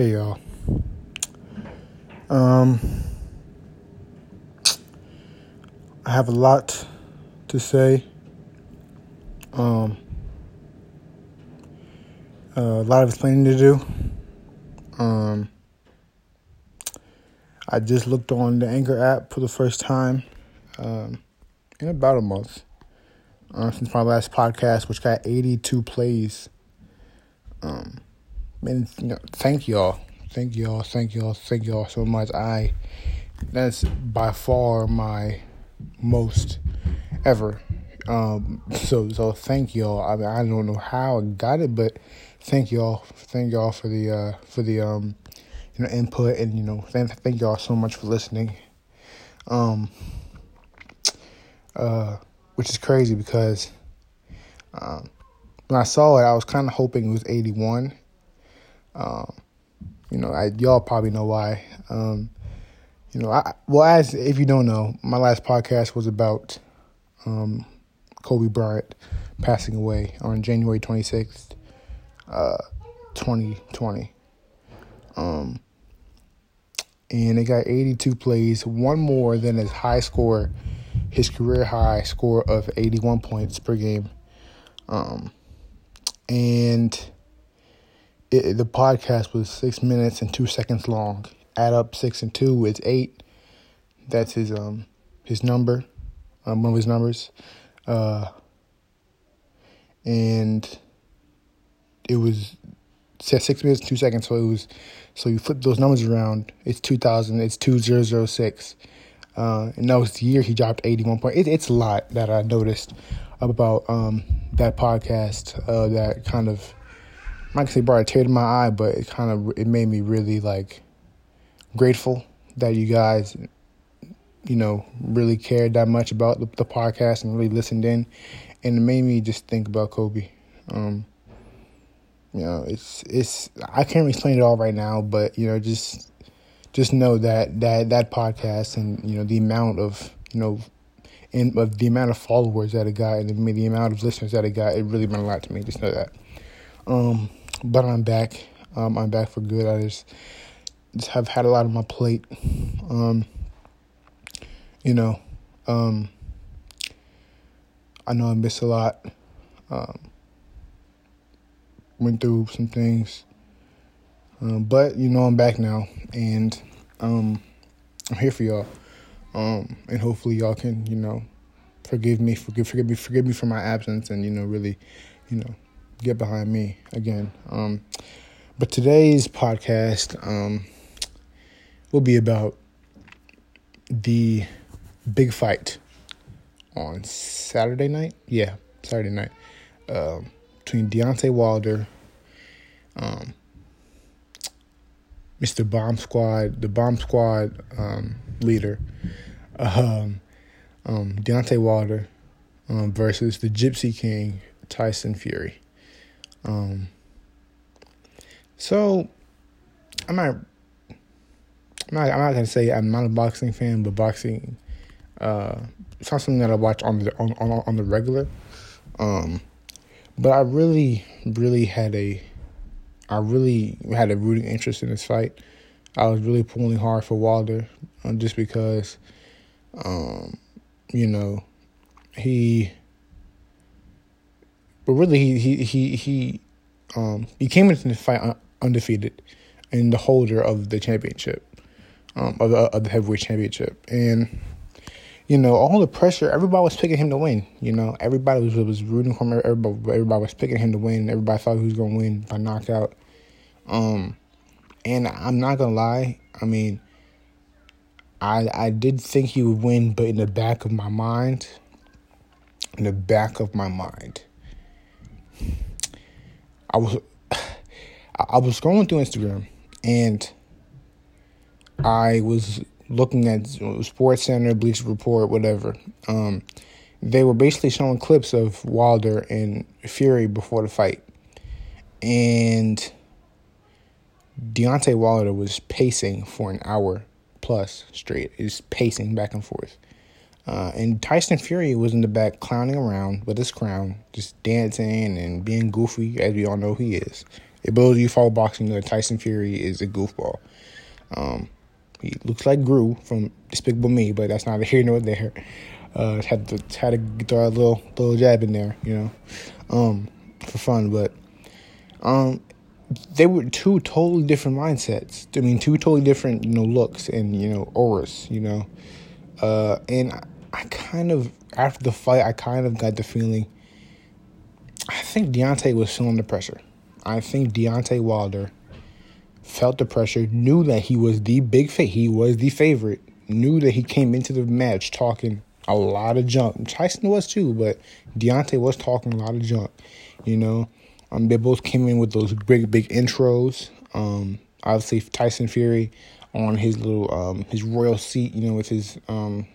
Hey y'all. Um I have a lot to say. Um a lot of explaining to do. Um I just looked on the Anchor app for the first time um, in about a month uh, since my last podcast, which got 82 plays. Um, you thank y'all, thank y'all, thank y'all, thank y'all so much. I that's by far my most ever. Um, so so thank y'all. I mean, I don't know how I got it, but thank y'all, thank y'all for the uh, for the um, you know input and you know thank thank y'all so much for listening. Um, uh, which is crazy because um, when I saw it, I was kind of hoping it was 81. Um, you know, I, y'all probably know why. Um, you know, I well, as if you don't know, my last podcast was about um, Kobe Bryant passing away on January 26th, uh, 2020. Um, and it got 82 plays, one more than his high score, his career high score of 81 points per game. Um, and it, the podcast was six minutes and two seconds long. Add up six and two, it's eight. That's his um his number, um, one of his numbers, uh, and it was said six minutes two seconds. So it was so you flip those numbers around. It's two thousand. It's two zero zero six. Uh, and that was the year he dropped eighty one point. It, it's a lot that I noticed about um, that podcast. Uh, that kind of not gonna say brought a tear to my eye, but it kind of it made me really like grateful that you guys, you know, really cared that much about the, the podcast and really listened in, and it made me just think about Kobe. Um, you know, it's it's I can't explain it all right now, but you know, just just know that that that podcast and you know the amount of you know and of the amount of followers that it got and the, the amount of listeners that it got, it really meant a lot to me. Just know that. Um, but I'm back. Um, I'm back for good. I just just have had a lot on my plate. Um, you know, um, I know I missed a lot. Um, went through some things, um, but you know I'm back now, and um, I'm here for y'all. And hopefully y'all can you know forgive me, forgive forgive me, forgive me for my absence, and you know really, you know, get behind me again. Um, but today's podcast um, will be about the big fight on Saturday night. Yeah, Saturday night um, between Deontay Wilder, um, Mr. Bomb Squad, the Bomb Squad um, leader, um, um, Deontay Wilder um, versus the Gypsy King, Tyson Fury. Um, so I'm not, I'm not, I'm not gonna say I'm not a boxing fan, but boxing, uh, it's not something that I watch on the on on, on the regular. Um, but I really, really had a, I really had a rooting interest in this fight. I was really pulling hard for Wilder, um, just because, um, you know, he but really he he he he um he came into the fight undefeated and the holder of the championship um of the, of the heavyweight championship. And you know all the pressure everybody was picking him to win you know. Everybody was was rooting for him. Everybody, everybody was picking him to win. Everybody thought he was going to win by knockout. Um and I'm not going to lie I mean I I did think he would win but in the back of my mind in the back of my mind I was I was going through Instagram and I was looking at Sports Center, Bleacher Report, whatever. Um, they were basically showing clips of Wilder and Fury before the fight, and Deontay Wilder was pacing for an hour plus straight. He's pacing back and forth. Uh, and Tyson Fury was in the back clowning around with his crown, just dancing and being goofy, as we all know he is. If those of you follow boxing, know Tyson Fury is a goofball. Um, he looks like Gru from Despicable Me, but that's neither here nor there. Uh, had to had to throw a little little jab in there, you know, um, for fun. But um, they were two totally different mindsets. I mean, two totally different, you know, looks and you know auras, you know. Uh, and I, kind of after the fight, I kind of got the feeling. I think Deontay was feeling the pressure. I think Deontay Wilder felt the pressure, knew that he was the big fit, he was the favorite, knew that he came into the match talking a lot of junk. Tyson was too, but Deontay was talking a lot of junk, you know. Um, they both came in with those big, big intros. Um, obviously Tyson Fury on his little um his royal seat, you know, with his um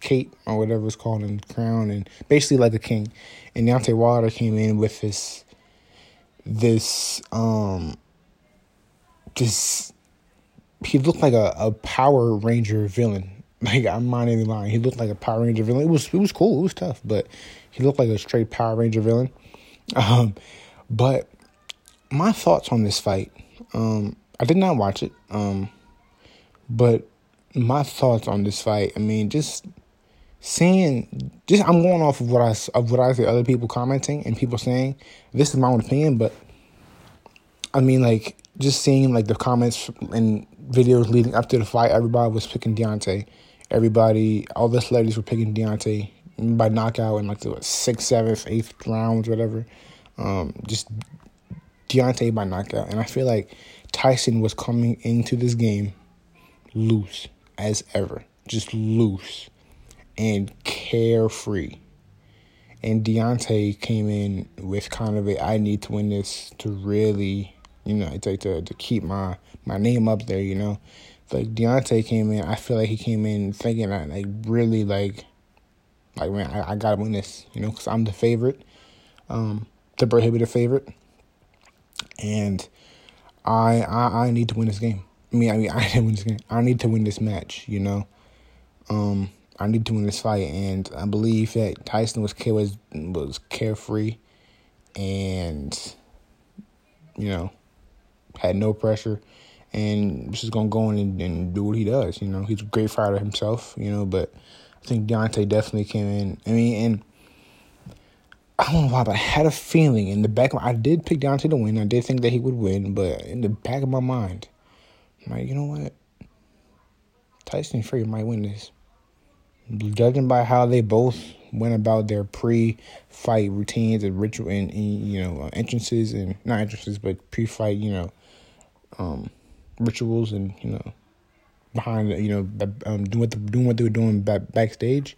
cape or whatever it's called and crown and basically like a king. And Deontay Wilder came in with this this um this he looked like a, a Power Ranger villain. Like I'm not even lying. He looked like a Power Ranger villain. It was it was cool. It was tough, but he looked like a straight Power Ranger villain. Um, but my thoughts on this fight, um, I did not watch it. Um, but my thoughts on this fight, I mean, just seeing, just I'm going off of what I of what I see other people commenting and people saying. This is my own opinion, but I mean, like just seeing like the comments and videos leading up to the fight, everybody was picking Deontay. Everybody, all the celebrities were picking Deontay by knockout in like the sixth, seventh, eighth rounds, whatever. Um, just Deontay by knockout, and I feel like Tyson was coming into this game loose as ever, just loose and carefree. And Deontay came in with kind of a I need to win this to really, you know, to to, to keep my my name up there, you know. Like Deontay came in, I feel like he came in thinking that like really like like man, I, I gotta win this, you know, because I'm the favorite. Um, the prohibitive favorite, and I, I I need to win this game. I mean, I mean, I didn't win this game. I need to win this match. You know, um, I need to win this fight, and I believe that Tyson was was was carefree, and you know, had no pressure, and just gonna go in and, and do what he does. You know, he's a great fighter himself. You know, but I think Deontay definitely came in. I mean, and I don't know why, but I had a feeling in the back of my, I did pick Deontay to win. I did think that he would win, but in the back of my mind, Like, you know what? Tyson Fury might win this. Judging by how they both went about their pre-fight routines and ritual and, and you know entrances and not entrances but pre-fight you know um, rituals and you know behind you know um, doing what the, doing what they were doing back, backstage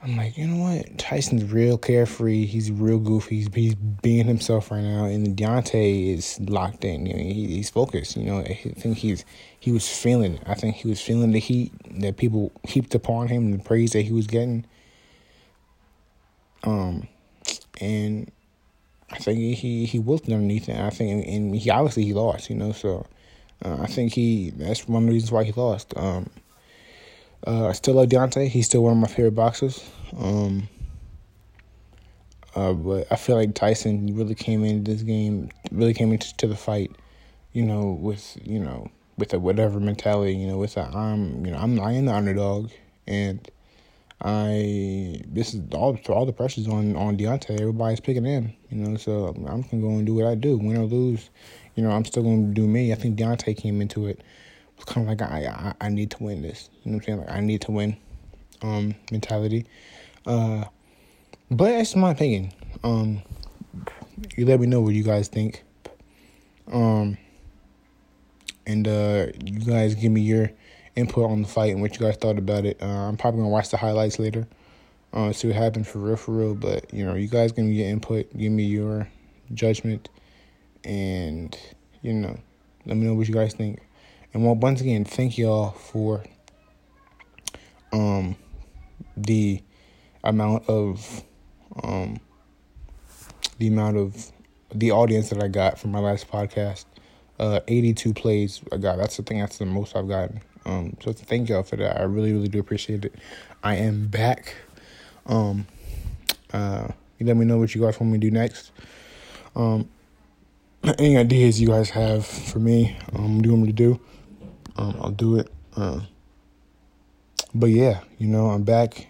I'm like, you know what? Tyson's real carefree. He's real goofy. He's, he's being himself right now, and Deontay is locked in. You know, he, he's focused. You know, I think he's he was feeling. It. I think he was feeling the heat that people heaped upon him, the praise that he was getting. Um, and I think he he wilted underneath it. I think, and he obviously he lost. You know, so uh, I think he that's one of the reasons why he lost. Um uh, I still love Deontay. He's still one of my favorite boxers. Um, uh, but I feel like Tyson really came into this game, really came into the fight, you know, with you know, with a whatever mentality, you know, with a I'm, you know, I'm I am the underdog, and I this is all all the pressure's on on Deontay. Everybody's picking him, you know, so I'm gonna go and do what I do, win or lose. You know, I'm still gonna do me. I think Deontay came into it kind of like I, I I need to win this. You know what I'm saying? Like I need to win um mentality. Uh but that's my opinion. Um you let me know what you guys think. Um and uh you guys give me your input on the fight and what you guys thought about it. Uh, I'm probably gonna watch the highlights later. Uh see what happened for real for real. But you know, you guys give me your input, give me your judgment and you know, let me know what you guys think. And once again, thank y'all for um the amount of um the amount of the audience that I got from my last podcast. Uh, 82 plays I got. That's the thing. That's the most I've gotten. Um, so thank y'all for that. I really, really do appreciate it. I am back. Um, uh, you let me know what you guys want me to do next. Um, any ideas you guys have for me, um, do you want me to do? Um, I'll do it. Um, but yeah, you know, I'm back,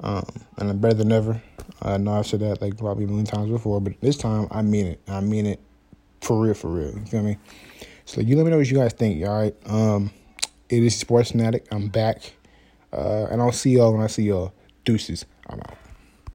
um, and I'm better than ever. I know I've said that like probably a million times before, but this time I mean it. I mean it for real, for real. You feel me? So you let me know what you guys think. All right. Um, it is Sports Fanatic. I'm back, uh, and I'll see y'all when I see y'all. Deuces. I'm out.